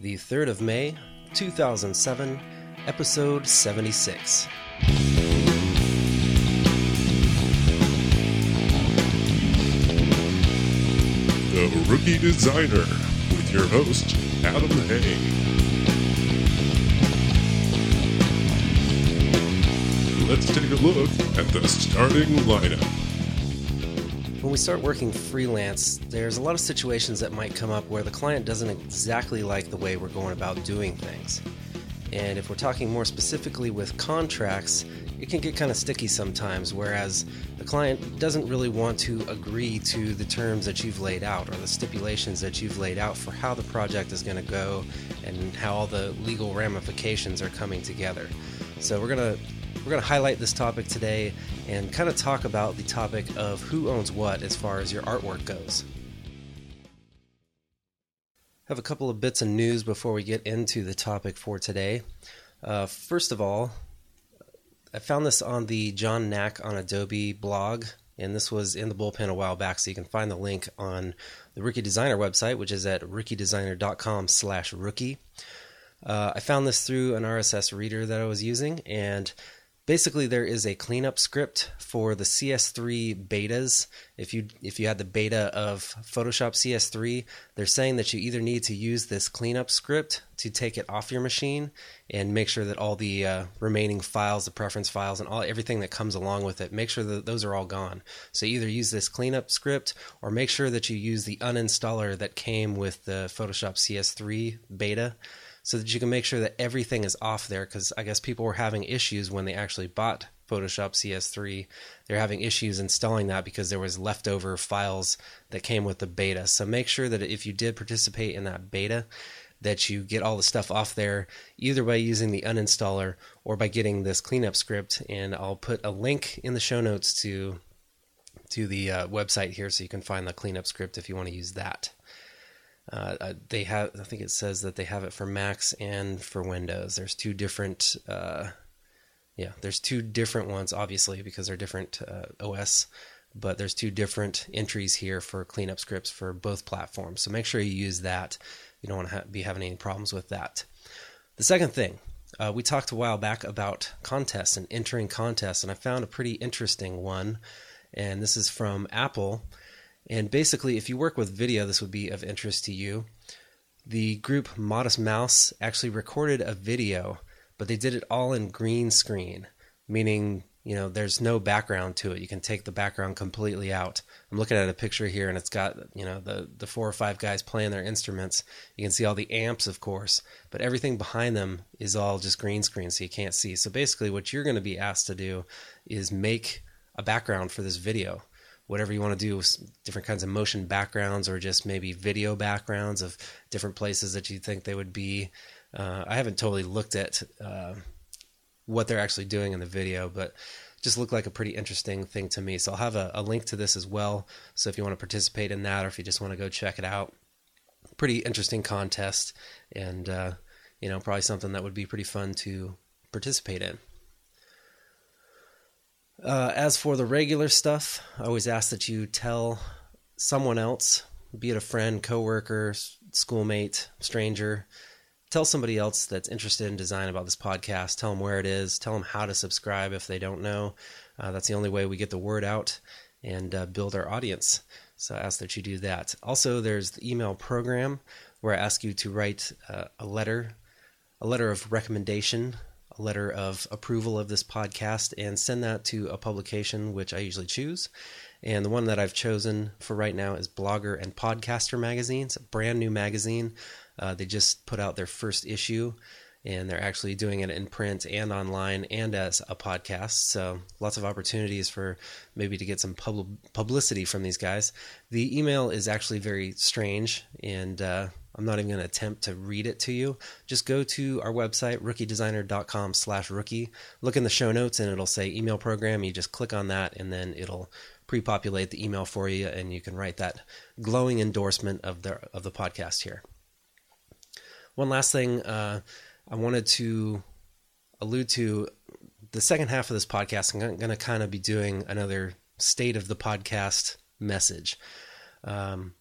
the 3rd of May, 2007, episode 76. The Rookie Designer with your host, Adam Hay. Let's take a look at the starting lineup. When we start working freelance, there's a lot of situations that might come up where the client doesn't exactly like the way we're going about doing things. And if we're talking more specifically with contracts, it can get kind of sticky sometimes, whereas the client doesn't really want to agree to the terms that you've laid out or the stipulations that you've laid out for how the project is going to go and how all the legal ramifications are coming together. So we're going to we're going to highlight this topic today and kind of talk about the topic of who owns what as far as your artwork goes. I have a couple of bits of news before we get into the topic for today. Uh, first of all, I found this on the John Nack on Adobe blog, and this was in the bullpen a while back, so you can find the link on the Rookie Designer website, which is at rookiedesigner.com slash rookie. Uh, I found this through an RSS reader that I was using, and basically there is a cleanup script for the CS3 betas. If you if you had the beta of Photoshop CS3, they're saying that you either need to use this cleanup script to take it off your machine and make sure that all the uh, remaining files, the preference files, and all everything that comes along with it, make sure that those are all gone. So either use this cleanup script or make sure that you use the uninstaller that came with the Photoshop CS3 beta so that you can make sure that everything is off there because I guess people were having issues when they actually bought Photoshop CS3. They're having issues installing that because there was leftover files that came with the beta. So make sure that if you did participate in that beta, that you get all the stuff off there either by using the uninstaller or by getting this cleanup script. And I'll put a link in the show notes to to the uh, website here so you can find the cleanup script if you want to use that. Uh, they have, I think it says that they have it for Macs and for Windows. There's two different, uh, yeah, there's two different ones, obviously, because they're different uh, OS. But there's two different entries here for cleanup scripts for both platforms. So make sure you use that. You don't want to ha- be having any problems with that. The second thing, uh, we talked a while back about contests and entering contests, and I found a pretty interesting one. And this is from Apple and basically, if you work with video, this would be of interest to you. The group Modest Mouse actually recorded a video, but they did it all in green screen, meaning you know there's no background to it. You can take the background completely out. I'm looking at a picture here, and it's got you know the the four or five guys playing their instruments. You can see all the amps, of course, but everything behind them is all just green screen, so you can't see. So basically, what you're going to be asked to do is make a background for this video whatever you want to do, with different kinds of motion backgrounds or just maybe video backgrounds of different places that you think they would be. Uh, I haven't totally looked at uh, what they're actually doing in the video, but just looked like a pretty interesting thing to me. So I'll have a, a link to this as well. So if you want to participate in that or if you just want to go check it out, pretty interesting contest and, uh, you know, probably something that would be pretty fun to participate in. Uh, as for the regular stuff, I always ask that you tell someone else, be it a friend, coworker, schoolmate, stranger, tell somebody else that's interested in design about this podcast. Tell them where it is. Tell them how to subscribe if they don't know. Uh, that's the only way we get the word out and uh, build our audience. So I ask that you do that. Also, there's the email program where I ask you to write uh, a letter, a letter of recommendation letter of approval of this podcast and send that to a publication which I usually choose. And the one that I've chosen for right now is Blogger and Podcaster Magazine. It's a brand new magazine. Uh, they just put out their first issue and they're actually doing it in print and online and as a podcast. So lots of opportunities for maybe to get some pub- publicity from these guys. The email is actually very strange and uh, I'm not even going to attempt to read it to you. Just go to our website, rookiedesigner.com slash rookie. Look in the show notes and it'll say email program. You just click on that and then it'll pre-populate the email for you and you can write that glowing endorsement of the, of the podcast here. One last thing uh, I wanted to allude to the second half of this podcast. I'm going to kind of be doing another state of the podcast message. Um,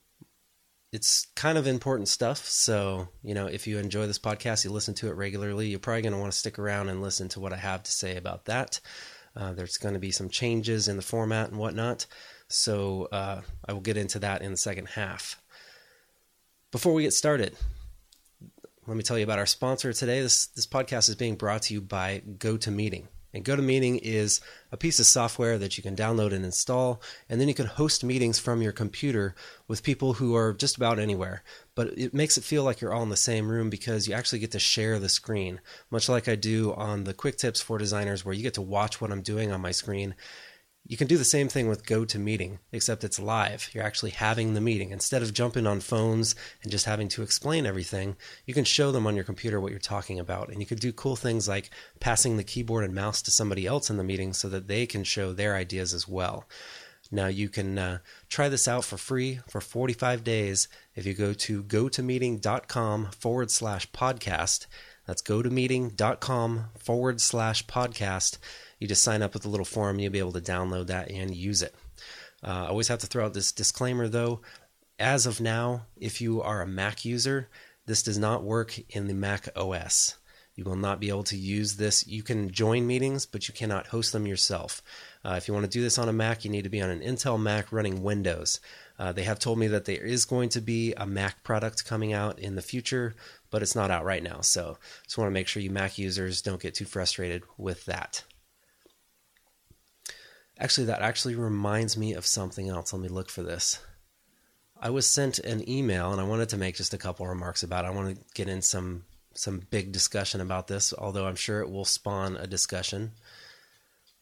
it's kind of important stuff. So, you know, if you enjoy this podcast, you listen to it regularly, you're probably going to want to stick around and listen to what I have to say about that. Uh, there's going to be some changes in the format and whatnot. So, uh, I will get into that in the second half. Before we get started, let me tell you about our sponsor today. This, this podcast is being brought to you by GoToMeeting. And GoToMeeting is a piece of software that you can download and install, and then you can host meetings from your computer with people who are just about anywhere. But it makes it feel like you're all in the same room because you actually get to share the screen, much like I do on the quick tips for designers, where you get to watch what I'm doing on my screen you can do the same thing with GoToMeeting, except it's live. You're actually having the meeting. Instead of jumping on phones and just having to explain everything, you can show them on your computer what you're talking about. And you could do cool things like passing the keyboard and mouse to somebody else in the meeting so that they can show their ideas as well. Now, you can uh, try this out for free for 45 days if you go to gotomeeting.com forward slash podcast. That's gotomeeting.com forward slash podcast you just sign up with a little form, you'll be able to download that and use it. Uh, I always have to throw out this disclaimer though. As of now, if you are a Mac user, this does not work in the Mac OS. You will not be able to use this. You can join meetings, but you cannot host them yourself. Uh, if you want to do this on a Mac, you need to be on an Intel Mac running Windows. Uh, they have told me that there is going to be a Mac product coming out in the future, but it's not out right now. So just want to make sure you Mac users don't get too frustrated with that. Actually, that actually reminds me of something else. Let me look for this. I was sent an email, and I wanted to make just a couple remarks about. it. I want to get in some some big discussion about this, although I'm sure it will spawn a discussion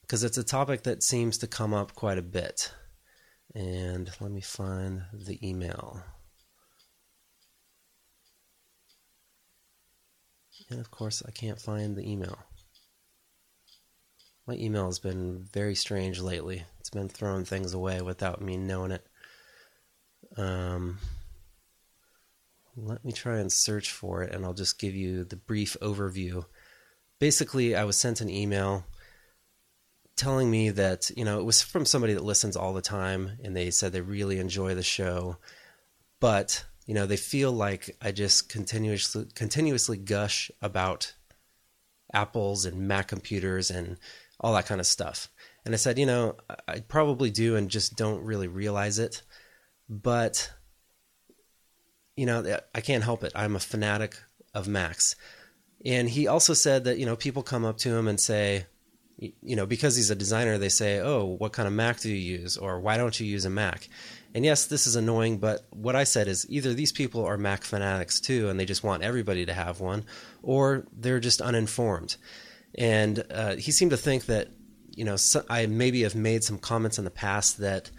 because it's a topic that seems to come up quite a bit. And let me find the email. And of course, I can't find the email. My email has been very strange lately. It's been throwing things away without me knowing it. Um, let me try and search for it, and I'll just give you the brief overview. Basically, I was sent an email telling me that, you know, it was from somebody that listens all the time, and they said they really enjoy the show, but, you know, they feel like I just continuously, continuously gush about Apples and Mac computers and all that kind of stuff. And I said, you know, I probably do and just don't really realize it. But, you know, I can't help it. I'm a fanatic of Macs. And he also said that, you know, people come up to him and say, you know, because he's a designer, they say, oh, what kind of Mac do you use? Or why don't you use a Mac? And yes, this is annoying, but what I said is either these people are Mac fanatics too, and they just want everybody to have one, or they're just uninformed and uh, he seemed to think that you know so, I maybe have made some comments in the past that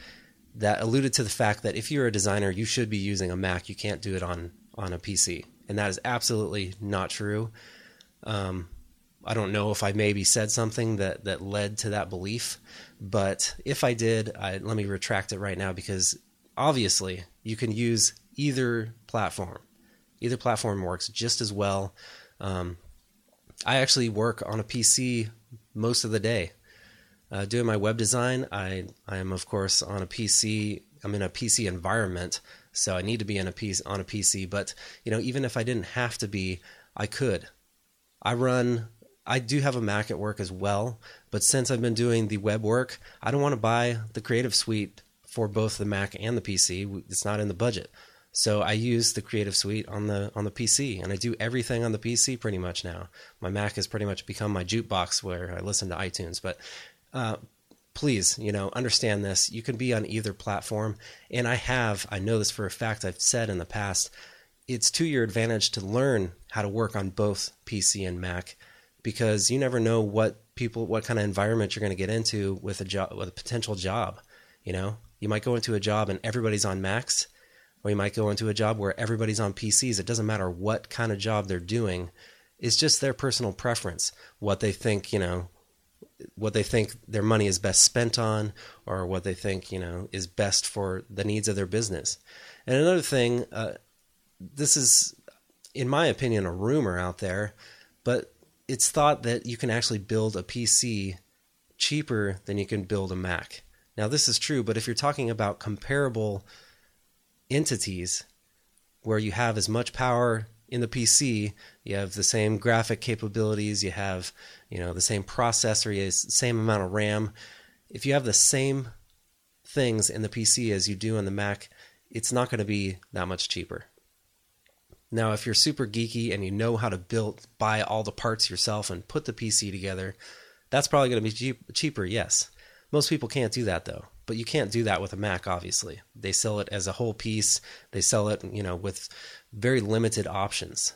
that alluded to the fact that if you're a designer, you should be using a Mac. You can't do it on on a PC, and that is absolutely not true. Um, I don't know if I maybe said something that that led to that belief, but if I did, I, let me retract it right now because obviously you can use either platform. Either platform works just as well. Um, I actually work on a PC most of the day. Uh, doing my web design, I I am of course on a PC. I'm in a PC environment, so I need to be in a PC on a PC. But you know, even if I didn't have to be, I could. I run. I do have a Mac at work as well, but since I've been doing the web work, I don't want to buy the Creative Suite for both the Mac and the PC. It's not in the budget. So I use the Creative Suite on the on the PC, and I do everything on the PC pretty much now. My Mac has pretty much become my jukebox where I listen to iTunes. But uh, please, you know, understand this. You can be on either platform, and I have. I know this for a fact. I've said in the past. It's to your advantage to learn how to work on both PC and Mac, because you never know what people, what kind of environment you're going to get into with a job, with a potential job. You know, you might go into a job and everybody's on Macs or you might go into a job where everybody's on PCs. It doesn't matter what kind of job they're doing. It's just their personal preference, what they think, you know, what they think their money is best spent on, or what they think, you know, is best for the needs of their business. And another thing, uh, this is, in my opinion, a rumor out there, but it's thought that you can actually build a PC cheaper than you can build a Mac. Now, this is true, but if you're talking about comparable entities, where you have as much power in the PC, you have the same graphic capabilities, you have you know the same processor, you have the same amount of RAM. If you have the same things in the PC as you do on the Mac, it's not going to be that much cheaper. Now, if you're super geeky and you know how to build, buy all the parts yourself and put the PC together, that's probably going to be cheap, cheaper, yes. Most people can't do that though, but you can't do that with a Mac, obviously. They sell it as a whole piece. They sell it, you know, with very limited options.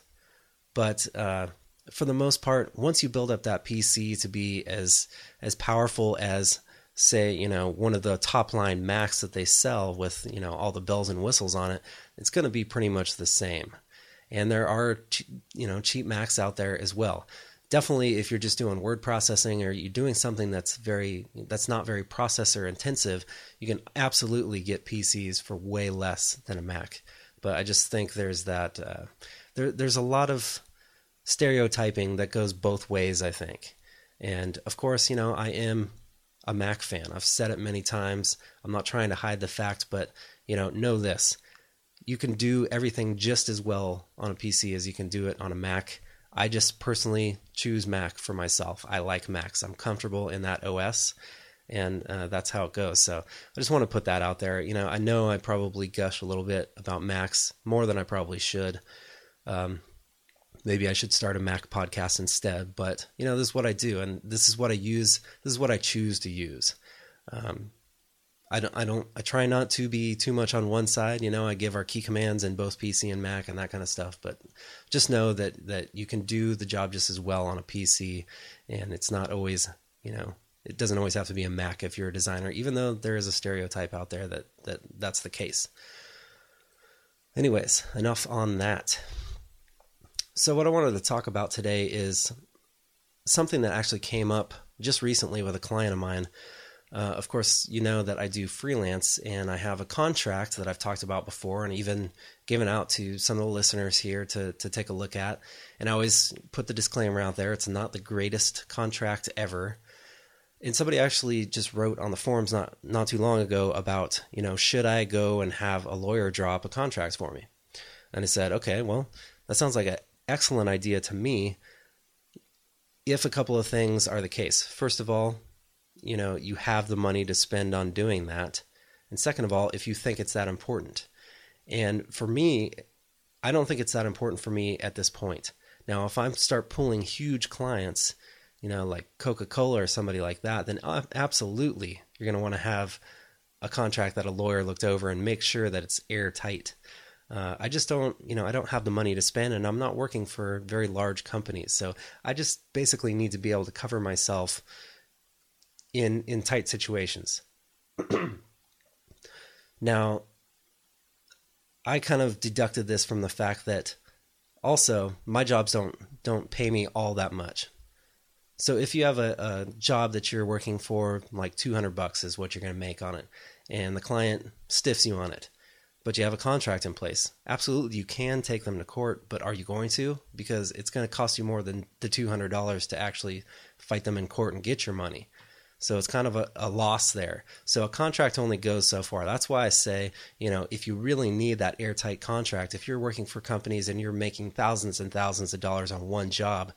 But uh, for the most part, once you build up that PC to be as as powerful as say, you know, one of the top line Macs that they sell with, you know, all the bells and whistles on it, it's going to be pretty much the same. And there are, you know, cheap Macs out there as well. Definitely, if you're just doing word processing or you're doing something that's very that's not very processor intensive, you can absolutely get PCs for way less than a Mac. But I just think there's that uh, there, there's a lot of stereotyping that goes both ways. I think, and of course, you know, I am a Mac fan. I've said it many times. I'm not trying to hide the fact, but you know, know this. You can do everything just as well on a PC as you can do it on a Mac. I just personally choose Mac for myself. I like Macs. I'm comfortable in that OS, and uh, that's how it goes. So I just want to put that out there. You know, I know I probably gush a little bit about Macs more than I probably should. Um, maybe I should start a Mac podcast instead. But you know, this is what I do, and this is what I use. This is what I choose to use. Um, I don't, I don't, I try not to be too much on one side. You know, I give our key commands in both PC and Mac and that kind of stuff. But just know that that you can do the job just as well on a PC, and it's not always, you know, it doesn't always have to be a Mac if you're a designer. Even though there is a stereotype out there that that that's the case. Anyways, enough on that. So, what I wanted to talk about today is something that actually came up just recently with a client of mine. Uh, of course, you know that I do freelance and I have a contract that I've talked about before and even given out to some of the listeners here to, to take a look at. And I always put the disclaimer out there it's not the greatest contract ever. And somebody actually just wrote on the forums not, not too long ago about, you know, should I go and have a lawyer draw up a contract for me? And I said, okay, well, that sounds like an excellent idea to me if a couple of things are the case. First of all, you know, you have the money to spend on doing that. And second of all, if you think it's that important. And for me, I don't think it's that important for me at this point. Now, if I start pulling huge clients, you know, like Coca Cola or somebody like that, then absolutely you're going to want to have a contract that a lawyer looked over and make sure that it's airtight. Uh, I just don't, you know, I don't have the money to spend, and I'm not working for very large companies. So I just basically need to be able to cover myself in in tight situations. now, I kind of deducted this from the fact that also my jobs don't don't pay me all that much. So if you have a, a job that you're working for, like 200 bucks is what you're going to make on it, and the client stiffs you on it but you have a contract in place. Absolutely, you can take them to court, but are you going to? Because it's going to cost you more than the $200 to actually fight them in court and get your money. So it's kind of a, a, loss there. So a contract only goes so far. That's why I say, you know, if you really need that airtight contract, if you're working for companies and you're making thousands and thousands of dollars on one job,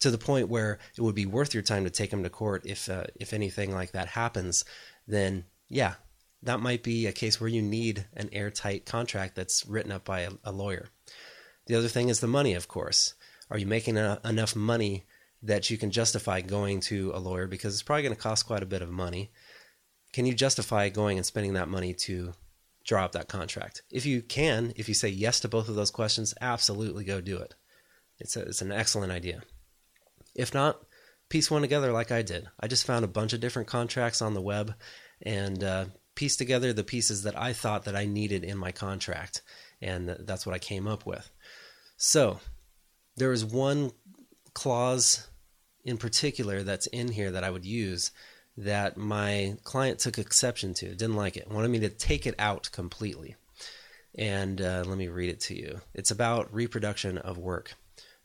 to the point where it would be worth your time to take them to court if uh, if anything like that happens, then yeah, that might be a case where you need an airtight contract that's written up by a, a lawyer. The other thing is the money, of course. Are you making a, enough money that you can justify going to a lawyer because it's probably going to cost quite a bit of money? Can you justify going and spending that money to draw up that contract? If you can, if you say yes to both of those questions, absolutely go do it. It's, a, it's an excellent idea. If not, piece one together like I did. I just found a bunch of different contracts on the web and uh, piece together the pieces that I thought that I needed in my contract, and that's what I came up with. So there is one clause in particular that's in here that I would use that my client took exception to, didn't like it, wanted me to take it out completely. And uh, let me read it to you. It's about reproduction of work.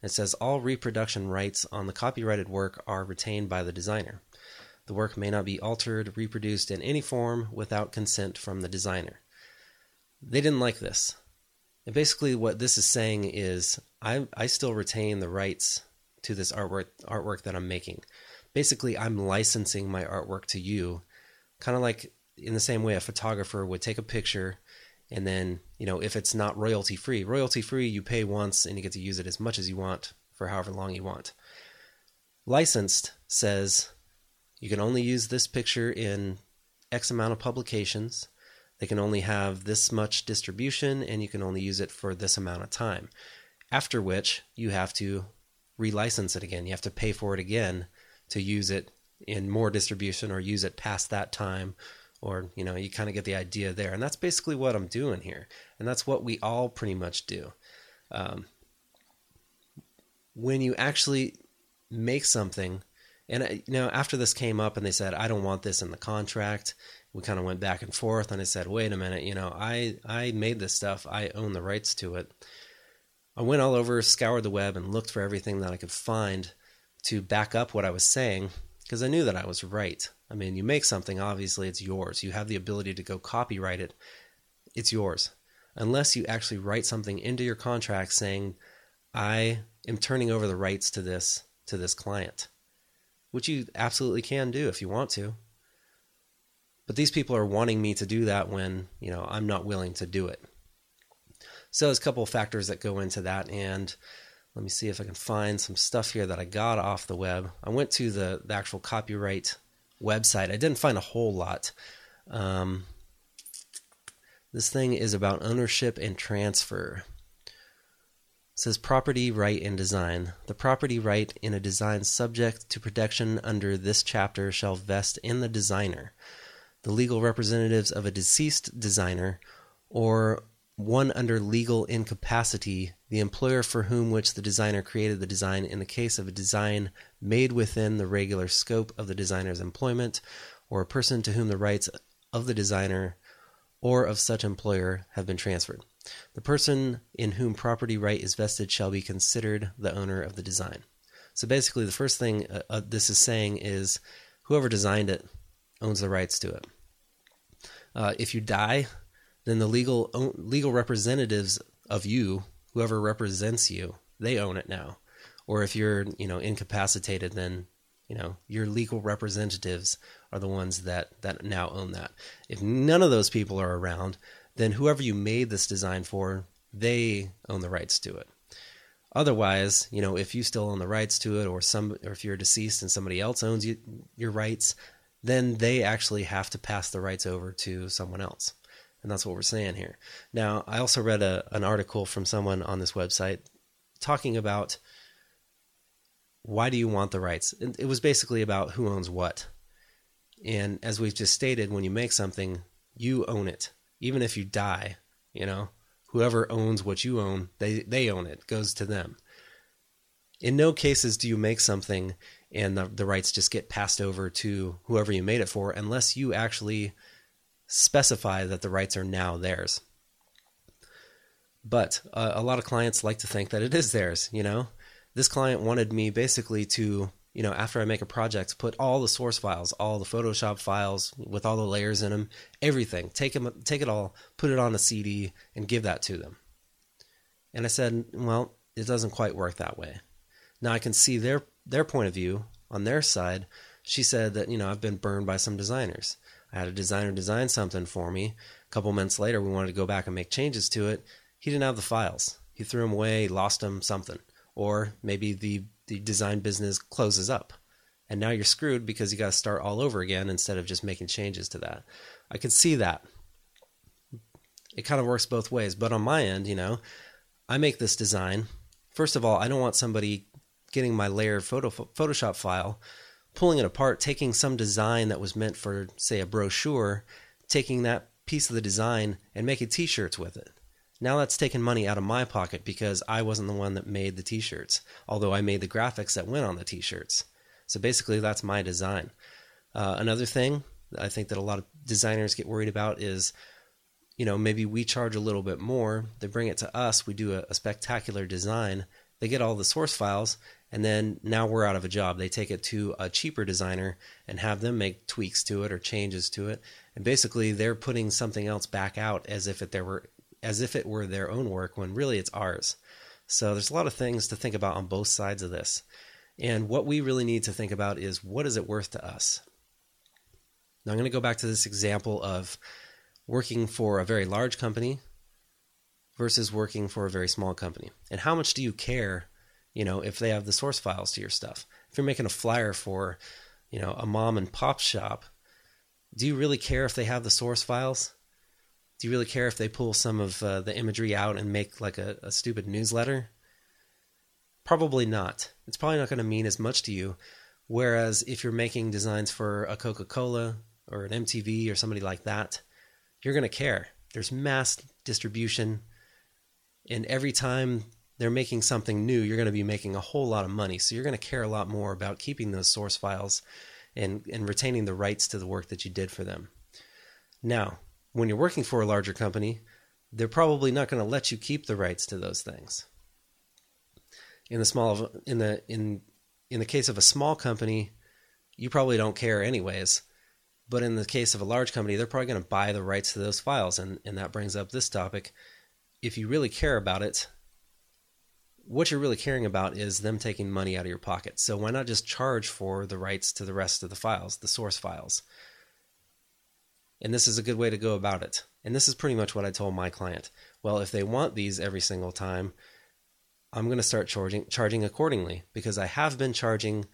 It says all reproduction rights on the copyrighted work are retained by the designer. The work may not be altered, reproduced in any form without consent from the designer. They didn't like this. And basically, what this is saying is, I I still retain the rights to this artwork artwork that I'm making. Basically, I'm licensing my artwork to you, kind of like in the same way a photographer would take a picture and then you know if it's not royalty free royalty free you pay once and you get to use it as much as you want for however long you want. Licensed says you can only use this picture in x amount of publications. They can only have this much distribution and you can only use it for this amount of time. After which you have to relicense it again. You have to pay for it again to use it in more distribution or use it past that time or you know you kind of get the idea there. And that's basically what i'm doing here. And that's what we all pretty much do. Um, when you actually make something and you know after this came up and they said i don't want this in the contract we kind of went back and forth and i said wait a minute you know i i made this stuff. I own the rights to it i went all over scoured the web and looked for everything that i could find to back up what i was saying because i knew that i was right I mean, you make something, obviously it's yours. You have the ability to go copyright it. It's yours. Unless you actually write something into your contract saying, I am turning over the rights to this to this client. Which you absolutely can do if you want to. But these people are wanting me to do that when, you know, I'm not willing to do it. So there's a couple of factors that go into that and let me see if I can find some stuff here that I got off the web. I went to the, the actual copyright website. I didn't find a whole lot. Um, this thing is about ownership and transfer. Says property right in design. The property right in a design subject to protection under this chapter shall vest in the designer, the legal representatives of a deceased designer, or one under legal incapacity, the employer for whom which the designer created the design in the case of a design made within the regular scope of the designer's employment, or a person to whom the rights of the designer or of such employer have been transferred. The person in whom property right is vested shall be considered the owner of the design. So basically, the first thing uh, uh, this is saying is whoever designed it owns the rights to it. Uh, if you die, then the legal legal representatives of you, whoever represents you, they own it now. Or if you're, you know, incapacitated, then you know your legal representatives are the ones that that now own that. If none of those people are around, then whoever you made this design for, they own the rights to it. Otherwise, you know, if you still own the rights to it, or some, or if you're deceased and somebody else owns you, your rights, then they actually have to pass the rights over to someone else. And that's what we're saying here. Now, I also read a, an article from someone on this website talking about why do you want the rights? It was basically about who owns what. And as we've just stated, when you make something, you own it. Even if you die, you know, whoever owns what you own, they, they own it, it goes to them. In no cases do you make something and the, the rights just get passed over to whoever you made it for unless you actually specify that the rights are now theirs. But uh, a lot of clients like to think that it is theirs, you know? This client wanted me basically to, you know, after I make a project, put all the source files, all the Photoshop files with all the layers in them, everything, take them, take it all, put it on a CD, and give that to them. And I said, well, it doesn't quite work that way. Now I can see their their point of view on their side. She said that you know I've been burned by some designers. I had a designer design something for me. A couple months later, we wanted to go back and make changes to it. He didn't have the files. He threw them away, lost them, something. Or maybe the, the design business closes up. And now you're screwed because you got to start all over again instead of just making changes to that. I could see that. It kind of works both ways. But on my end, you know, I make this design. First of all, I don't want somebody getting my layered photo, Photoshop file pulling it apart, taking some design that was meant for, say, a brochure, taking that piece of the design and making t shirts with it. Now that's taken money out of my pocket because I wasn't the one that made the t shirts, although I made the graphics that went on the t shirts. So basically, that's my design. Uh, another thing I think that a lot of designers get worried about is, you know, maybe we charge a little bit more. They bring it to us, we do a, a spectacular design. They get all the source files, and then now we're out of a job. They take it to a cheaper designer and have them make tweaks to it or changes to it, and basically they're putting something else back out as if it there were as if it were their own work when really it's ours. So there's a lot of things to think about on both sides of this. And what we really need to think about is what is it worth to us? Now I'm going to go back to this example of working for a very large company versus working for a very small company. And how much do you care, you know, if they have the source files to your stuff? If you're making a flyer for, you know, a mom and pop shop, do you really care if they have the source files? Do you really care if they pull some of uh, the imagery out and make like a, a stupid newsletter? Probably not. It's probably not going to mean as much to you. Whereas if you're making designs for a Coca Cola or an MTV or somebody like that, you're going to care. There's mass distribution and every time they're making something new, you're going to be making a whole lot of money. So you're going to care a lot more about keeping those source files and, and retaining the rights to the work that you did for them. Now, when you're working for a larger company, they're probably not going to let you keep the rights to those things. In the small in the in in the case of a small company, you probably don't care anyways. But in the case of a large company, they're probably going to buy the rights to those files, and, and that brings up this topic if you really care about it, what you're really caring about is them taking money out of your pocket. So why not just charge for the rights to the rest of the files, the source files? And this is a good way to go about it. And this is pretty much what I told my client. Well, if they want these every single time, I'm going to start charging charging accordingly because I have been charging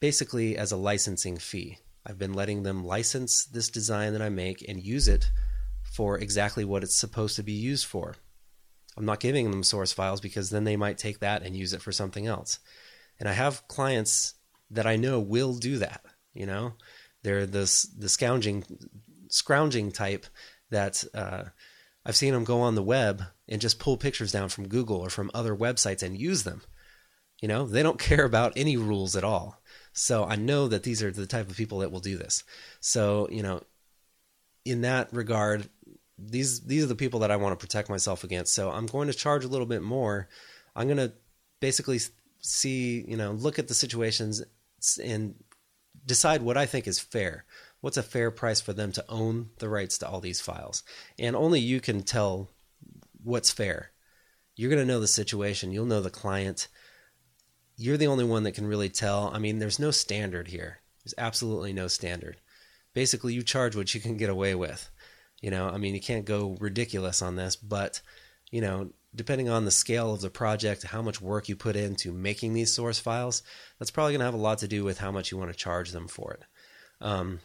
basically as a licensing fee. I've been letting them license this design that I make and use it for exactly what it's supposed to be used for. I'm not giving them source files because then they might take that and use it for something else. And I have clients that I know will do that. You know, they're this the scrounging scrounging type that uh, I've seen them go on the web and just pull pictures down from Google or from other websites and use them. You know, they don't care about any rules at all. So I know that these are the type of people that will do this. So, you know, in that regard, these these are the people that I want to protect myself against. So I'm going to charge a little bit more. I'm going to basically see, you know, look at the situations and decide what I think is fair. What's a fair price for them to own the rights to all these files? And only you can tell what's fair. You're going to know the situation, you'll know the client. You're the only one that can really tell. I mean, there's no standard here. There's absolutely no standard. Basically, you charge what you can get away with. You know, I mean, you can't go ridiculous on this, but you know, depending on the scale of the project, how much work you put into making these source files, that's probably going to have a lot to do with how much you want to charge them for it. Um,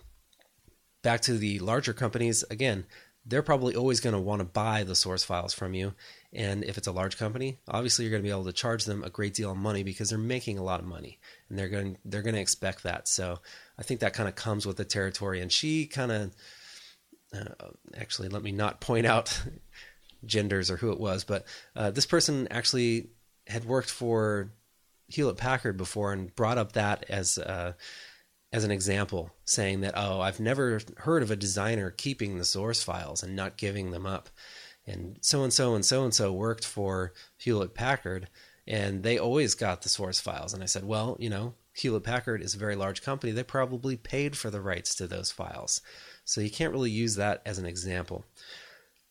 back to the larger companies, again, they're probably always going to want to buy the source files from you. And if it's a large company, obviously you're going to be able to charge them a great deal of money because they're making a lot of money, and they're going they're going to expect that. So I think that kind of comes with the territory. And she kind of uh, actually, let me not point out genders or who it was, but uh, this person actually had worked for Hewlett Packard before and brought up that as uh, as an example, saying that oh, I've never heard of a designer keeping the source files and not giving them up, and so and so and so and so worked for Hewlett Packard and they always got the source files. And I said, well, you know, Hewlett Packard is a very large company. They probably paid for the rights to those files. So you can't really use that as an example.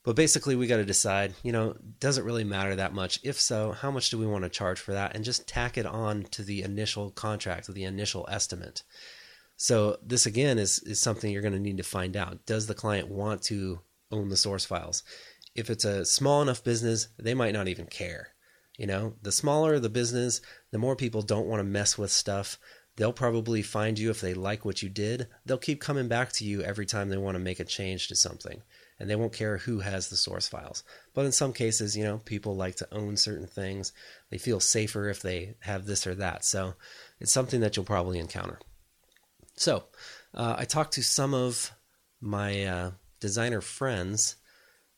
But basically, we got to decide, you know, does it really matter that much? If so, how much do we want to charge for that? And just tack it on to the initial contract, the initial estimate. So this again is, is something you're going to need to find out. Does the client want to own the source files? If it's a small enough business, they might not even care. You know, the smaller the business, the more people don't want to mess with stuff they'll probably find you if they like what you did. They'll keep coming back to you every time they want to make a change to something, and they won't care who has the source files. But in some cases, you know, people like to own certain things. They feel safer if they have this or that. So it's something that you'll probably encounter. So uh, I talked to some of my uh, designer friends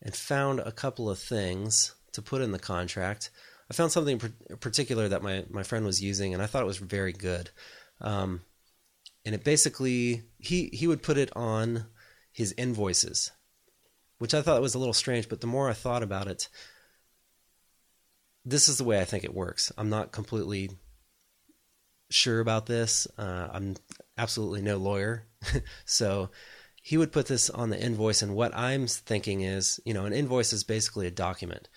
and found a couple of things to put in the contract. I found something particular that my, my friend was using, and I thought it was very good. Um, and it basically he he would put it on his invoices, which I thought was a little strange. But the more I thought about it, this is the way I think it works. I'm not completely sure about this. Uh, I'm absolutely no lawyer, so he would put this on the invoice. And what I'm thinking is, you know, an invoice is basically a document.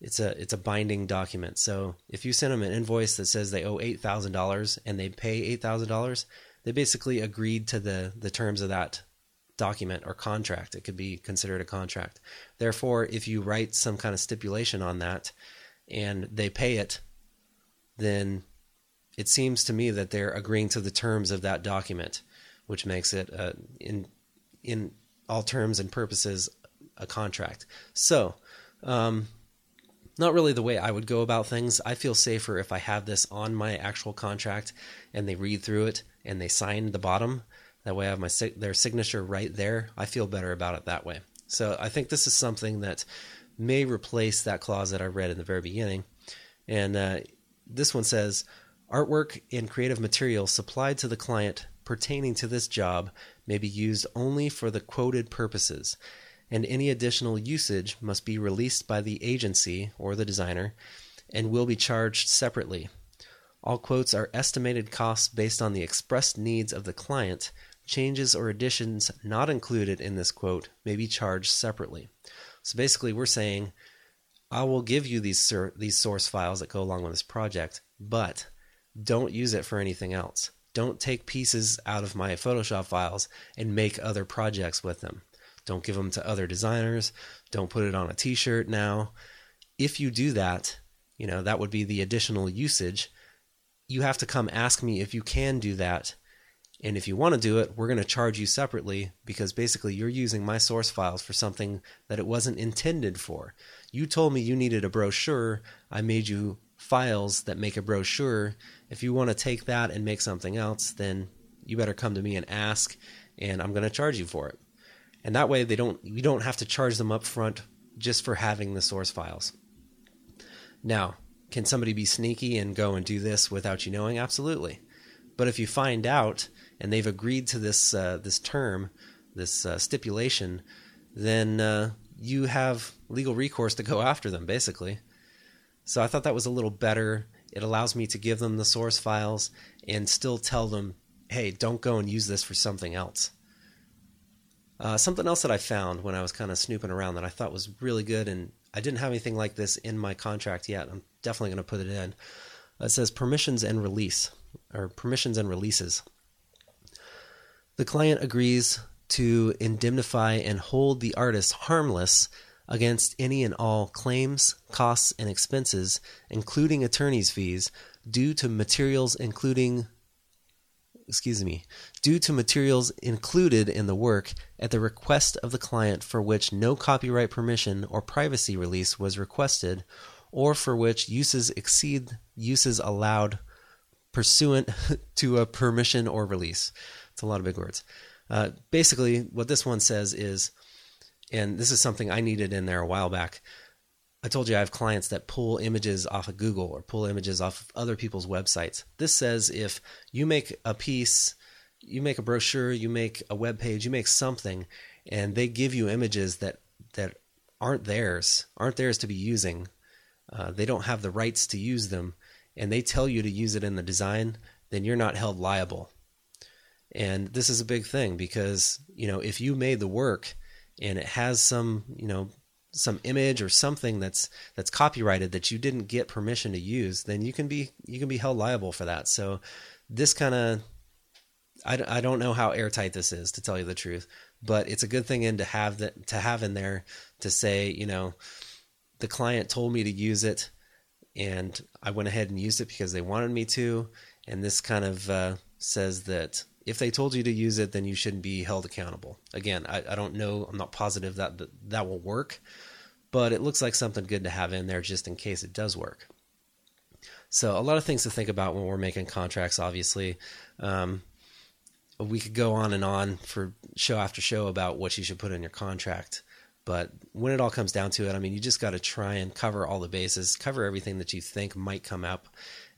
It's a it's a binding document. So if you send them an invoice that says they owe eight thousand dollars and they pay eight thousand dollars, they basically agreed to the the terms of that document or contract. It could be considered a contract. Therefore, if you write some kind of stipulation on that and they pay it, then it seems to me that they're agreeing to the terms of that document, which makes it uh, in in all terms and purposes a contract. So, um, not really the way I would go about things. I feel safer if I have this on my actual contract and they read through it and they sign the bottom. That way, I have my their signature right there. I feel better about it that way. So I think this is something that may replace that clause that I read in the very beginning. And uh, this one says artwork and creative material supplied to the client pertaining to this job may be used only for the quoted purposes, and any additional usage must be released by the agency or the designer and will be charged separately. All quotes are estimated costs based on the expressed needs of the client. Changes or additions not included in this quote may be charged separately. So basically, we're saying, I will give you these these source files that go along with this project, but don't use it for anything else. Don't take pieces out of my Photoshop files and make other projects with them. Don't give them to other designers. Don't put it on a t shirt now. If you do that, you know, that would be the additional usage. You have to come ask me if you can do that. And if you want to do it, we're going to charge you separately because basically you're using my source files for something that it wasn't intended for. You told me you needed a brochure. I made you files that make a brochure. If you want to take that and make something else, then you better come to me and ask, and I'm going to charge you for it. And that way, they don't you don't have to charge them up front just for having the source files. Now, can somebody be sneaky and go and do this without you knowing? Absolutely. But if you find out and they've agreed to this uh, this term, this uh, stipulation, then uh, you have legal recourse to go after them, basically. So I thought that was a little better. It allows me to give them the source files and still tell them, hey, don't go and use this for something else. Uh, something else that I found when I was kind of snooping around that I thought was really good, and I didn't have anything like this in my contract yet. I'm definitely going to put it in. It says permissions and release, or permissions and releases. The client agrees to indemnify and hold the artist harmless against any and all claims, costs, and expenses, including attorney's fees, due to materials including excuse me, due to materials included in the work at the request of the client for which no copyright permission or privacy release was requested, or for which uses exceed uses allowed pursuant to a permission or release. It's a lot of big words. Uh, basically, what this one says is and this is something I needed in there a while back. I told you I have clients that pull images off of Google or pull images off of other people's websites. This says if you make a piece, you make a brochure, you make a web page, you make something, and they give you images that that aren't theirs, aren't theirs to be using. Uh, they don't have the rights to use them, and they tell you to use it in the design. Then you're not held liable. And this is a big thing because you know if you made the work and it has some you know some image or something that's that's copyrighted that you didn't get permission to use then you can be you can be held liable for that. So this kind of I, I don't know how airtight this is to tell you the truth but it's a good thing in to have that to have in there to say you know the client told me to use it and i went ahead and used it because they wanted me to. And this kind of uh, says that if they told you to use it, then you shouldn't be held accountable. Again, I, I don't know. I'm not positive that, that that will work, but it looks like something good to have in there just in case it does work. So a lot of things to think about when we're making contracts. Obviously, um, we could go on and on for show after show about what you should put in your contract. But when it all comes down to it, I mean, you just got to try and cover all the bases, cover everything that you think might come up.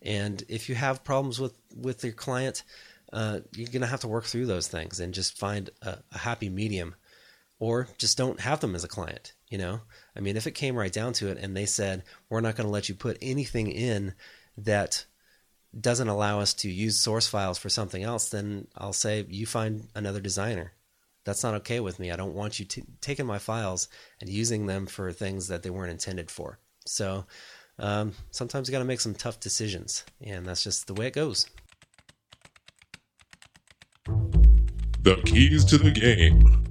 And if you have problems with with your client, uh, you're going to have to work through those things and just find a, a, happy medium or just don't have them as a client you know i mean if it came right down to it and they said we're not going to let you put anything in that doesn't allow us to use source files for something else then i'll say you find another designer that's not okay with me. I don't want you t- taking my files and using them for things that they weren't intended for. So um, sometimes you got to make some tough decisions, and that's just the way it goes. The keys to the game.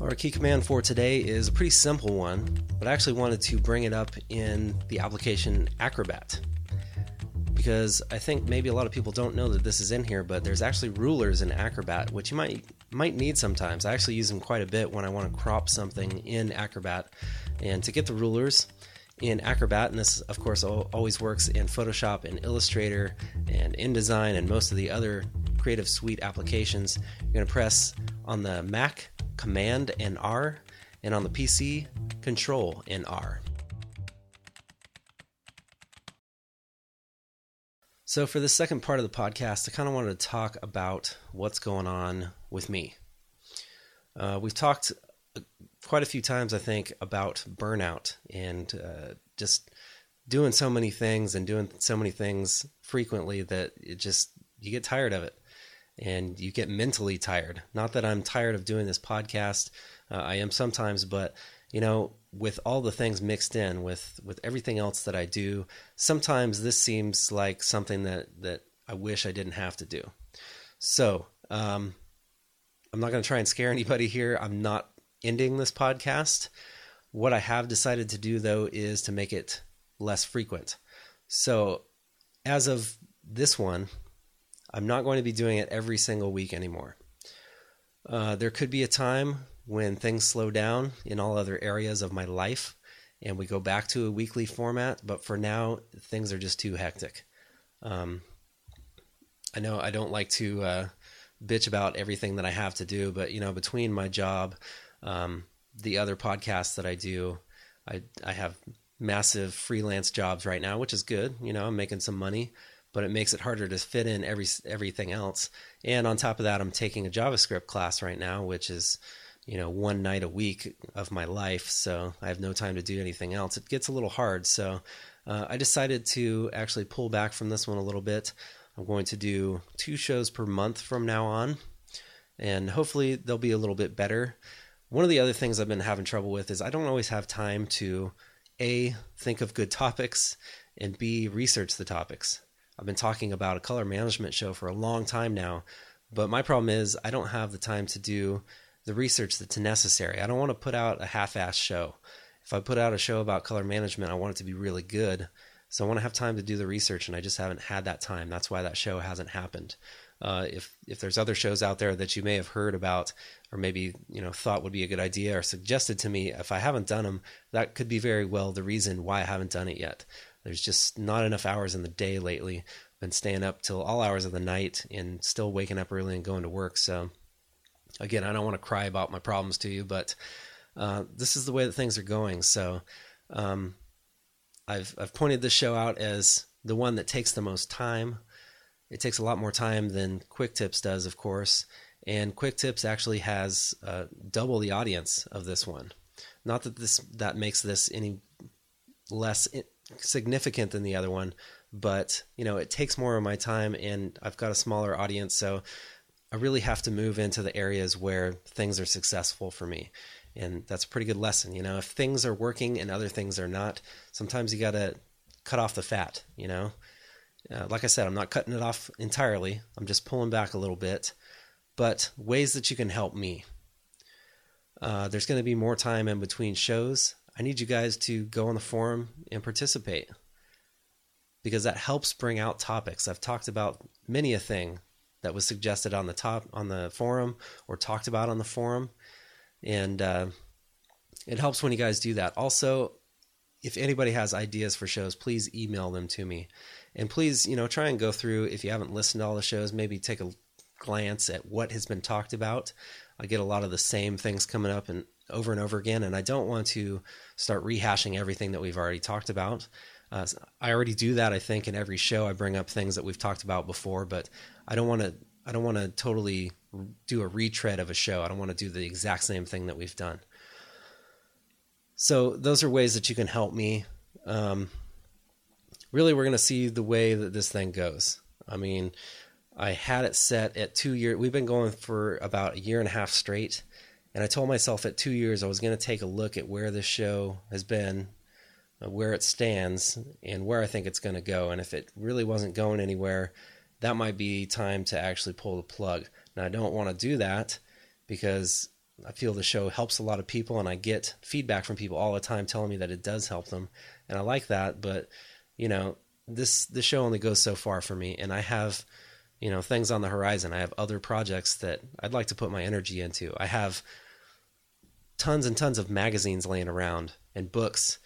Our key command for today is a pretty simple one, but I actually wanted to bring it up in the application Acrobat because I think maybe a lot of people don't know that this is in here, but there's actually rulers in Acrobat, which you might might need sometimes. I actually use them quite a bit when I want to crop something in Acrobat. And to get the rulers in Acrobat, and this of course always works in Photoshop and Illustrator and InDesign and most of the other Creative Suite applications, you're going to press on the Mac Command and R, and on the PC, Control and R. So, for the second part of the podcast, I kind of wanted to talk about what's going on with me. Uh, we've talked quite a few times, I think, about burnout and uh, just doing so many things and doing so many things frequently that it just you get tired of it and you get mentally tired. Not that I'm tired of doing this podcast, uh, I am sometimes, but you know, with all the things mixed in, with with everything else that I do, sometimes this seems like something that that I wish I didn't have to do. So, um, I'm not going to try and scare anybody here. I'm not ending this podcast. What I have decided to do though is to make it less frequent. So, as of this one, I'm not going to be doing it every single week anymore. Uh, there could be a time when things slow down in all other areas of my life and we go back to a weekly format, but for now, things are just too hectic. Um, I know I don't like to uh, bitch about everything that I have to do, but you know, between my job, um, the other podcasts that I do, I I have massive freelance jobs right now, which is good. You know, I'm making some money, but it makes it harder to fit in every everything else. And on top of that, I'm taking a JavaScript class right now, which is you know one night a week of my life, so I have no time to do anything else. It gets a little hard, so uh, I decided to actually pull back from this one a little bit. I'm going to do two shows per month from now on, and hopefully they'll be a little bit better. One of the other things I've been having trouble with is I don't always have time to a think of good topics and b research the topics I've been talking about a color management show for a long time now, but my problem is I don't have the time to do the research that's necessary. I don't want to put out a half-assed show. If I put out a show about color management, I want it to be really good. So I want to have time to do the research, and I just haven't had that time. That's why that show hasn't happened. Uh, if if there's other shows out there that you may have heard about, or maybe you know thought would be a good idea, or suggested to me, if I haven't done them, that could be very well the reason why I haven't done it yet. There's just not enough hours in the day lately. Been staying up till all hours of the night and still waking up early and going to work. So, again, I don't want to cry about my problems to you, but uh, this is the way that things are going. So, um, I've I've pointed this show out as the one that takes the most time. It takes a lot more time than Quick Tips does, of course, and Quick Tips actually has uh, double the audience of this one. Not that this that makes this any less significant than the other one, but you know it takes more of my time, and I've got a smaller audience, so I really have to move into the areas where things are successful for me. And that's a pretty good lesson. You know, if things are working and other things are not, sometimes you got to cut off the fat, you know. Uh, like I said, I'm not cutting it off entirely. I'm just pulling back a little bit. But ways that you can help me. Uh, there's going to be more time in between shows. I need you guys to go on the forum and participate because that helps bring out topics. I've talked about many a thing that was suggested on the top on the forum or talked about on the forum, and uh, it helps when you guys do that. Also, if anybody has ideas for shows, please email them to me, and please, you know, try and go through if you haven't listened to all the shows, maybe take a glance at what has been talked about. I get a lot of the same things coming up and over and over again, and I don't want to start rehashing everything that we've already talked about. Uh, I already do that, I think, in every show. I bring up things that we've talked about before, but I don't want to. I don't want to totally do a retread of a show. I don't want to do the exact same thing that we've done. So those are ways that you can help me. Um, really, we're going to see the way that this thing goes. I mean, I had it set at two years. We've been going for about a year and a half straight. And I told myself at two years I was going to take a look at where this show has been, uh, where it stands, and where I think it's going to go. And if it really wasn't going anywhere, that might be time to actually pull the plug. Now, I don't want to do that because I feel the show helps a lot of people, and I get feedback from people all the time telling me that it does help them, and I like that. But you know, this the show only goes so far for me, and I have you know things on the horizon. I have other projects that I'd like to put my energy into. I have tons and tons of magazines laying around and books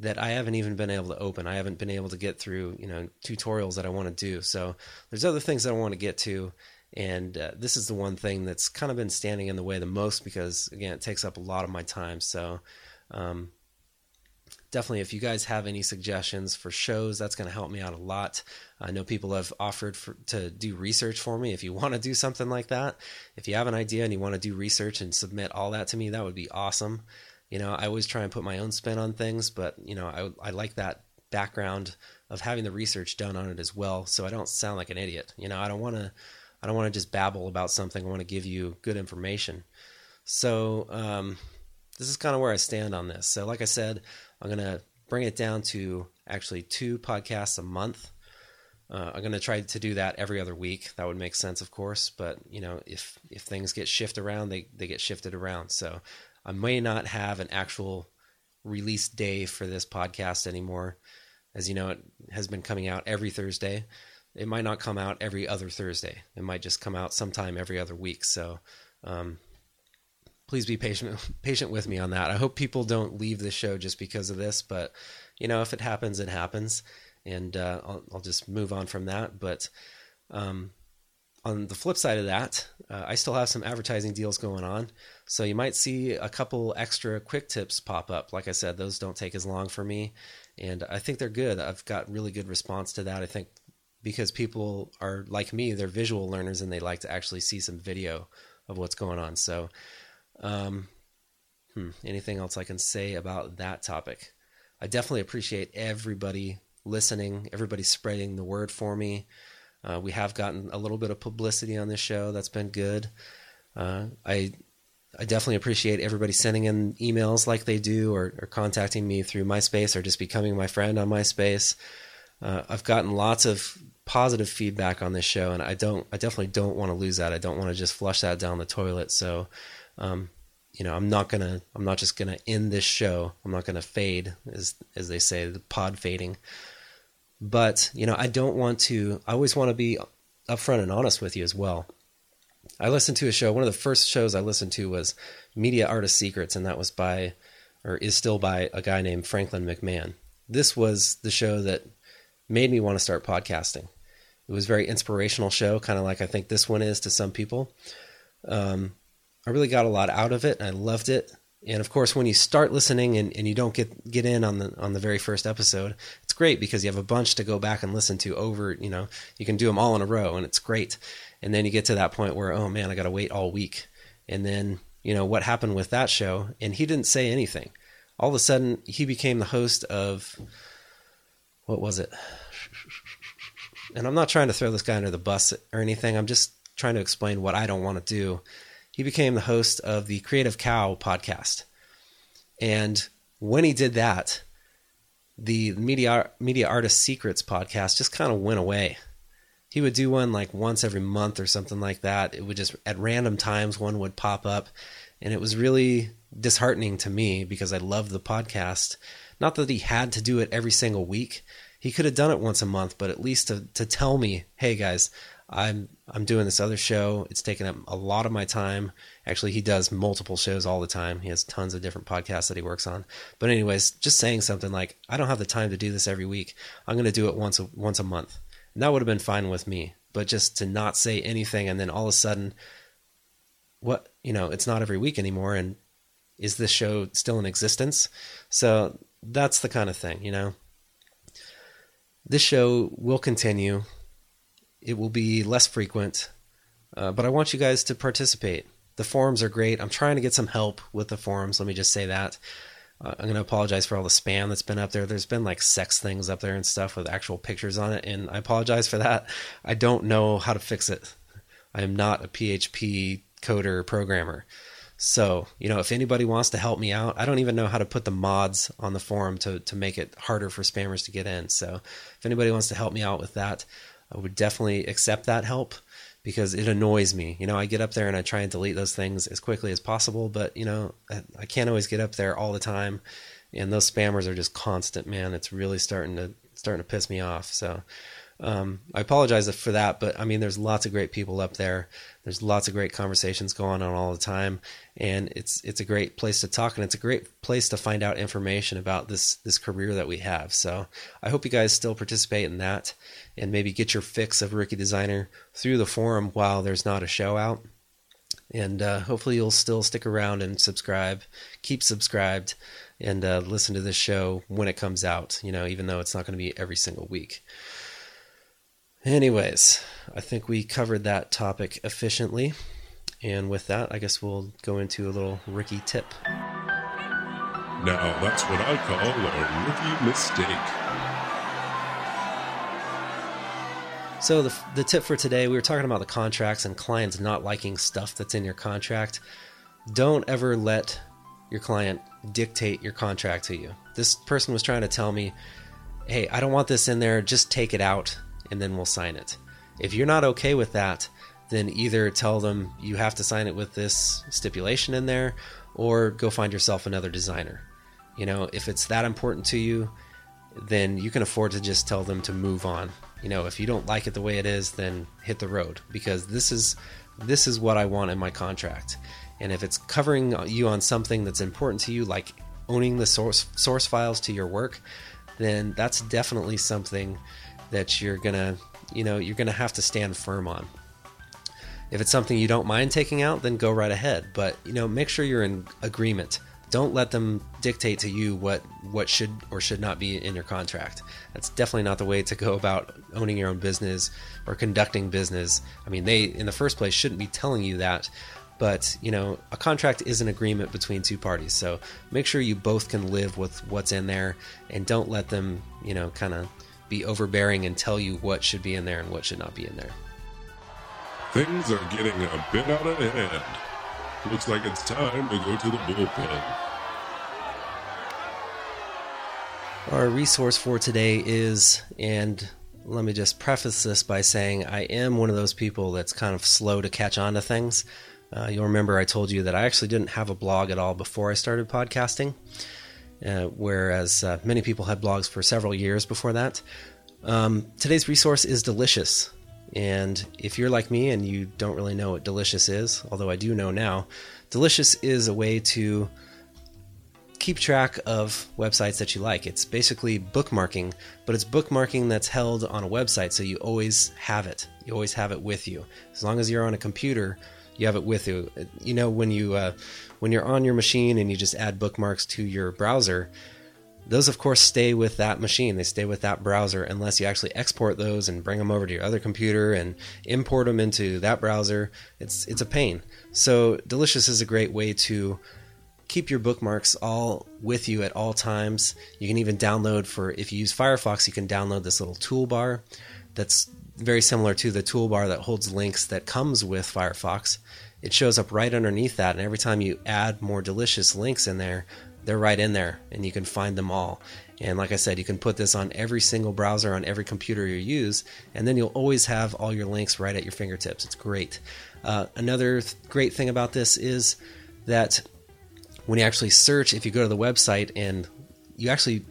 that I haven't even been able to open. I haven't been able to get through, you know, tutorials that I want to do. So there's other things that I want to get to, and uh, this is the one thing that's kind of been standing in the way the most because again, it takes up a lot of my time. So um, definitely, if you guys have any suggestions for shows, that's going to help me out a lot. I know people have offered for, to do research for me. If you want to do something like that, if you have an idea and you want to do research and submit all that to me, that would be awesome. You know, I always try and put my own spin on things, but you know, I I like that background of having the research done on it as well, so I don't sound like an idiot. You know, I don't want to I don't want to just babble about something. I want to give you good information. So um, this is kind of where I stand on this. So, like I said, I'm gonna bring it down to actually two podcasts a month. Uh, I'm going to try to do that every other week. That would make sense, of course. But you know, if if things get shifted around, they they get shifted around. So I may not have an actual release day for this podcast anymore. As you know, it has been coming out every Thursday. It might not come out every other Thursday. It might just come out sometime every other week. So, um, please be patient patient with me on that. I hope people don't leave the show just because of this, but you know, if it happens, it happens, and uh, I'll, I'll, just move on from that. But um, on the flip side of that, uh, I still have some advertising deals going on. So you might see a couple extra quick tips pop up. Like I said, those don't take as long for me. And I think they're good. I've got really good response to that. I think because people are like me, they're visual learners and they like to actually see some video of what's going on. So, um, hmm, anything else I can say about that topic? I definitely appreciate everybody listening, everybody spreading the word for me. Uh, we have gotten a little bit of publicity on this show. That's been good. Uh, I I definitely appreciate everybody sending in emails like they do, or, or contacting me through MySpace, or just becoming my friend on MySpace. Uh, I've gotten lots of positive feedback on this show, and I don't. I definitely don't want to lose that. I don't want to just flush that down the toilet. So, um, you know, I'm not gonna. I'm not just gonna end this show. I'm not gonna fade, as as they say, the pod fading. But you know, I don't want to. I always want to be upfront and honest with you as well. I listened to a show. One of the first shows I listened to was Media Artist Secrets, and that was by, or is still by, a guy named Franklin McMahon. This was the show that made me want to start podcasting. It was a very inspirational show, kind of like I think this one is to some people. Um, I really got a lot out of it, I loved it. And of course, when you start listening and, and you don't get get in on the on the very first episode, it's great because you have a bunch to go back and listen to over. You know, you can do them all in a row, and it's great. And then you get to that point where, oh man, I got to wait all week. And then, you know, what happened with that show? And he didn't say anything. All of a sudden, he became the host of what was it? And I'm not trying to throw this guy under the bus or anything. I'm just trying to explain what I don't want to do. He became the host of the Creative Cow podcast. And when he did that, the Media Media Artist Secrets podcast just kind of went away he would do one like once every month or something like that. It would just at random times one would pop up, and it was really disheartening to me because I loved the podcast. Not that he had to do it every single week. He could have done it once a month, but at least to to tell me, "Hey guys, I'm I'm doing this other show. It's taking up a lot of my time. Actually, he does multiple shows all the time. He has tons of different podcasts that he works on. But anyways, just saying something like, "I don't have the time to do this every week. I'm going to do it once a, once a month." And that would have been fine with me. But just to not say anything and then all of a sudden, what, you know, it's not every week anymore. And is this show still in existence? So that's the kind of thing, you know. This show will continue. It will be less frequent, uh, but I want you guys to participate. The forums are great. I'm trying to get some help with the forums. Let me just say that. Uh, I'm going to apologize for all the spam that's been up there. There's been like sex things up there and stuff with actual pictures on it, and I apologize for that. I don't know how to fix it. I am not a PHP coder programmer. So, you know, if anybody wants to help me out, I don't even know how to put the mods on the forum to, to make it harder for spammers to get in. So, if anybody wants to help me out with that, I would definitely accept that help because it annoys me. You know, I get up there and I try and delete those things as quickly as possible, but, you know, I can't always get up there all the time. And those spammers are just constant, man. It's really starting to starting to piss me off. So, um, I apologize for that, but I mean, there's lots of great people up there. There's lots of great conversations going on all the time, and it's it's a great place to talk, and it's a great place to find out information about this this career that we have. So I hope you guys still participate in that, and maybe get your fix of Rookie Designer through the forum while there's not a show out. And uh, hopefully you'll still stick around and subscribe, keep subscribed, and uh, listen to this show when it comes out. You know, even though it's not going to be every single week. Anyways, I think we covered that topic efficiently. And with that, I guess we'll go into a little rookie tip. Now, that's what I call a rookie mistake. So, the, the tip for today, we were talking about the contracts and clients not liking stuff that's in your contract. Don't ever let your client dictate your contract to you. This person was trying to tell me, hey, I don't want this in there, just take it out and then we'll sign it. If you're not okay with that, then either tell them you have to sign it with this stipulation in there or go find yourself another designer. You know, if it's that important to you, then you can afford to just tell them to move on. You know, if you don't like it the way it is, then hit the road because this is this is what I want in my contract. And if it's covering you on something that's important to you like owning the source source files to your work, then that's definitely something that you're gonna you know you're gonna have to stand firm on if it's something you don't mind taking out then go right ahead. But you know make sure you're in agreement. Don't let them dictate to you what what should or should not be in your contract. That's definitely not the way to go about owning your own business or conducting business. I mean they in the first place shouldn't be telling you that. But you know a contract is an agreement between two parties. So make sure you both can live with what's in there and don't let them you know kind of be overbearing and tell you what should be in there and what should not be in there. Things are getting a bit out of hand. Looks like it's time to go to the bullpen. Our resource for today is, and let me just preface this by saying I am one of those people that's kind of slow to catch on to things. Uh, you'll remember I told you that I actually didn't have a blog at all before I started podcasting uh, whereas uh, many people had blogs for several years before that. Um, today's resource is Delicious. And if you're like me and you don't really know what Delicious is, although I do know now, Delicious is a way to keep track of websites that you like. It's basically bookmarking, but it's bookmarking that's held on a website, so you always have it. You always have it with you. As long as you're on a computer, you have it with you. You know, when you uh, when you're on your machine and you just add bookmarks to your browser, those of course stay with that machine. They stay with that browser unless you actually export those and bring them over to your other computer and import them into that browser. It's it's a pain. So Delicious is a great way to keep your bookmarks all with you at all times. You can even download for if you use Firefox, you can download this little toolbar that's very similar to the toolbar that holds links that comes with Firefox it shows up right underneath that. And every time you add more delicious links in there, they're right in there and you can find them all. And like I said, you can put this on every single browser on every computer you use, and then you'll always have all your links right at your fingertips. It's great. Uh, another th- great thing about this is that when you actually search, if you go to the website and you actually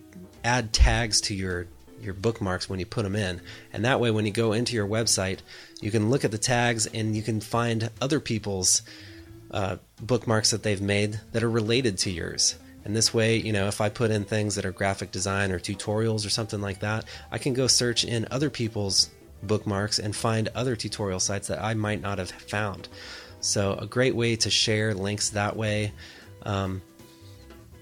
add tags to your your bookmarks when you put them in, and that way when you go into your website, you can look at the tags and you can find other people's uh, bookmarks that they've made that are related to yours. And this way, you know, if I put in things that are graphic design or tutorials or something like that, I can go search in other people's bookmarks and find other tutorial sites that I might not have found. So, a great way to share links that way. Um,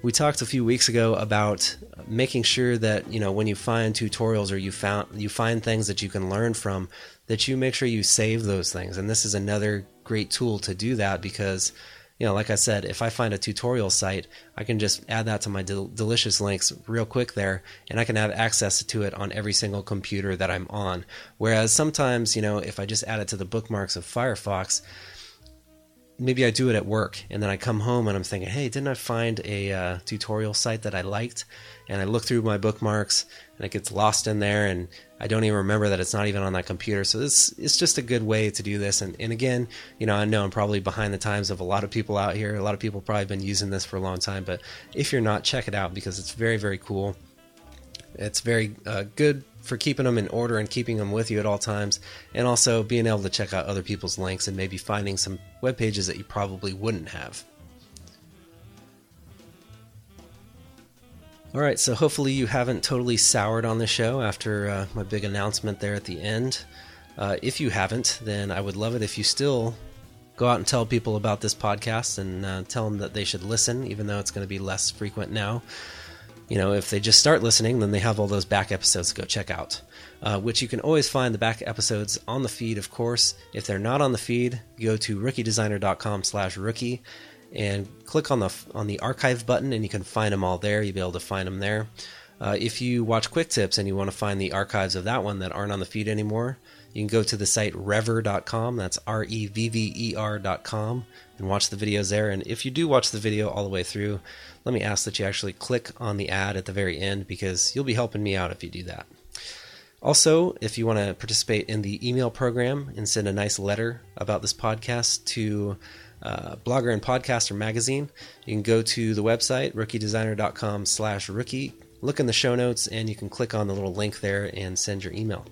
we talked a few weeks ago about making sure that you know when you find tutorials or you found you find things that you can learn from that you make sure you save those things. And this is another great tool to do that because you know, like I said, if I find a tutorial site, I can just add that to my del- delicious links real quick there, and I can have access to it on every single computer that I'm on. Whereas sometimes, you know, if I just add it to the bookmarks of Firefox, maybe I do it at work, and then I come home and I'm thinking, hey, didn't I find a uh, tutorial site that I liked? And I look through my bookmarks, and it gets lost in there, and I don't even remember that it's not even on that computer. So this it's just a good way to do this. And, and again, you know, I know I'm probably behind the times of a lot of people out here. A lot of people probably been using this for a long time, but if you're not, check it out because it's very very cool. It's very uh, good for keeping them in order and keeping them with you at all times, and also being able to check out other people's links and maybe finding some web pages that you probably wouldn't have. All right, so hopefully you haven't totally soured on the show after uh, my big announcement there at the end. Uh, if you haven't, then I would love it if you still go out and tell people about this podcast and uh, tell them that they should listen, even though it's going to be less frequent now. You know, if they just start listening, then they have all those back episodes to go check out, uh, which you can always find the back episodes on the feed, of course. If they're not on the feed, go to rookiedesigner.com slash rookie and click on the on the archive button, and you can find them all there. You'll be able to find them there. Uh, if you watch Quick Tips and you want to find the archives of that one that aren't on the feed anymore, you can go to the site revver.com. That's R E V V E R.com and watch the videos there. And if you do watch the video all the way through, let me ask that you actually click on the ad at the very end because you'll be helping me out if you do that. Also, if you want to participate in the email program and send a nice letter about this podcast to uh, blogger and podcaster magazine. You can go to the website rookiedesigner.com slash rookie, look in the show notes, and you can click on the little link there and send your email.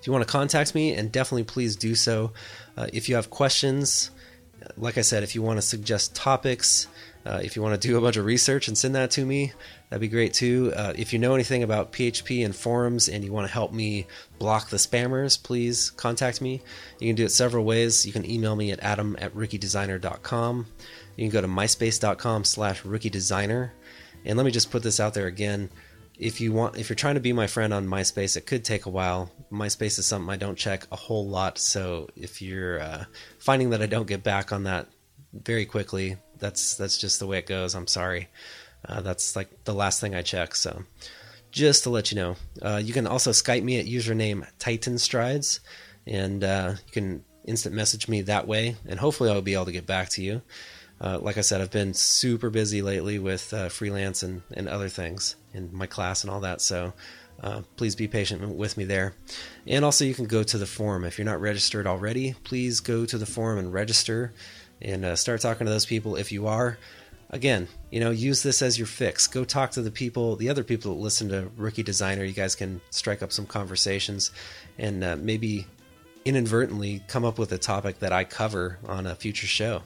If you want to contact me, and definitely please do so. Uh, if you have questions, like I said, if you want to suggest topics, uh, if you want to do a bunch of research and send that to me, that'd be great too. Uh, if you know anything about PHP and forums and you want to help me block the spammers, please contact me. You can do it several ways. You can email me at adam at rookiedesigner.com. You can go to myspace.com slash rookiedesigner. And let me just put this out there again. If you want, if you're trying to be my friend on MySpace, it could take a while. MySpace is something I don't check a whole lot, so if you're uh, finding that I don't get back on that very quickly, that's that's just the way it goes. I'm sorry. Uh, that's like the last thing I check. So just to let you know, uh, you can also Skype me at username Titan Strides, and uh, you can instant message me that way, and hopefully I'll be able to get back to you. Uh, like I said, I've been super busy lately with uh, freelance and, and other things and my class and all that. So uh, please be patient with me there. And also, you can go to the forum. If you're not registered already, please go to the forum and register and uh, start talking to those people if you are. Again, you know, use this as your fix. Go talk to the people, the other people that listen to Rookie Designer. You guys can strike up some conversations and uh, maybe inadvertently come up with a topic that I cover on a future show.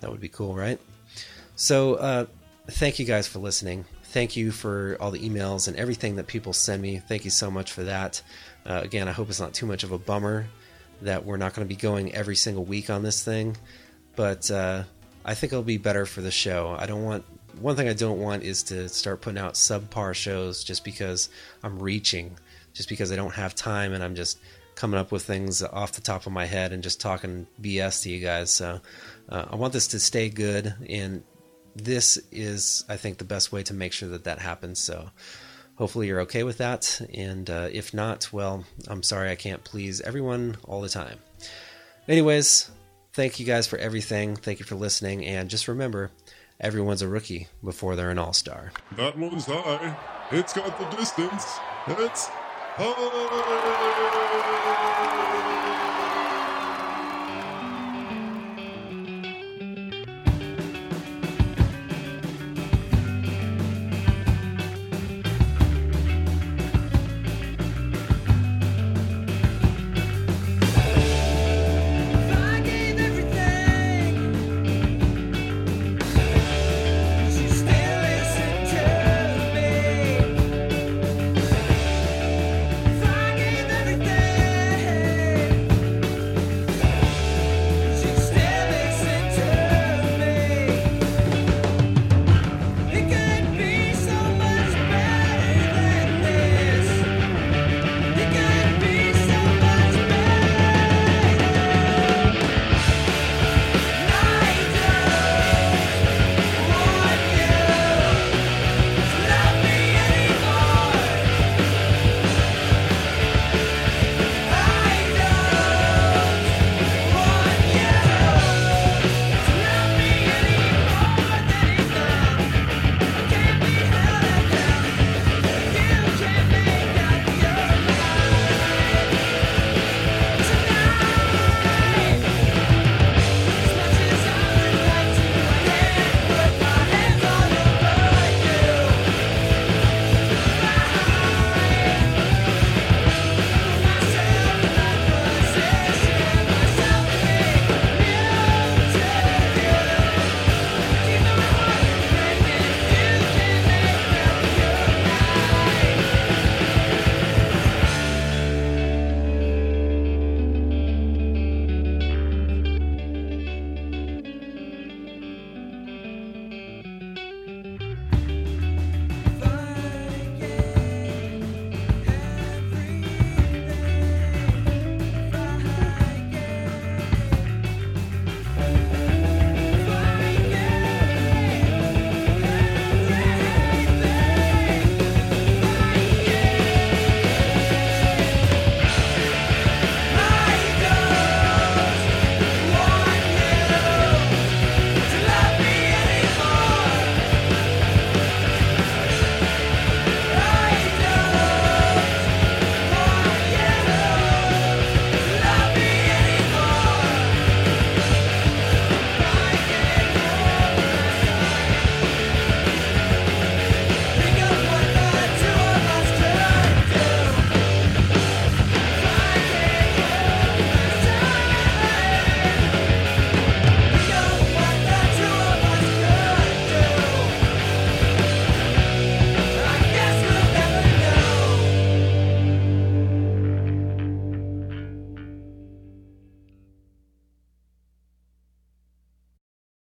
That would be cool, right? So, uh, thank you guys for listening. Thank you for all the emails and everything that people send me. Thank you so much for that. Uh, again, I hope it's not too much of a bummer that we're not going to be going every single week on this thing but uh, I think it'll be better for the show. I don't want one thing I don't want is to start putting out subpar shows just because I'm reaching, just because I don't have time and I'm just coming up with things off the top of my head and just talking BS to you guys. So uh, I want this to stay good, and this is, I think, the best way to make sure that that happens. So hopefully you're okay with that, and uh, if not, well, I'm sorry I can't please everyone all the time. Anyways, Thank you guys for everything. Thank you for listening. And just remember, everyone's a rookie before they're an all star. That one's high. It's got the distance. It's high.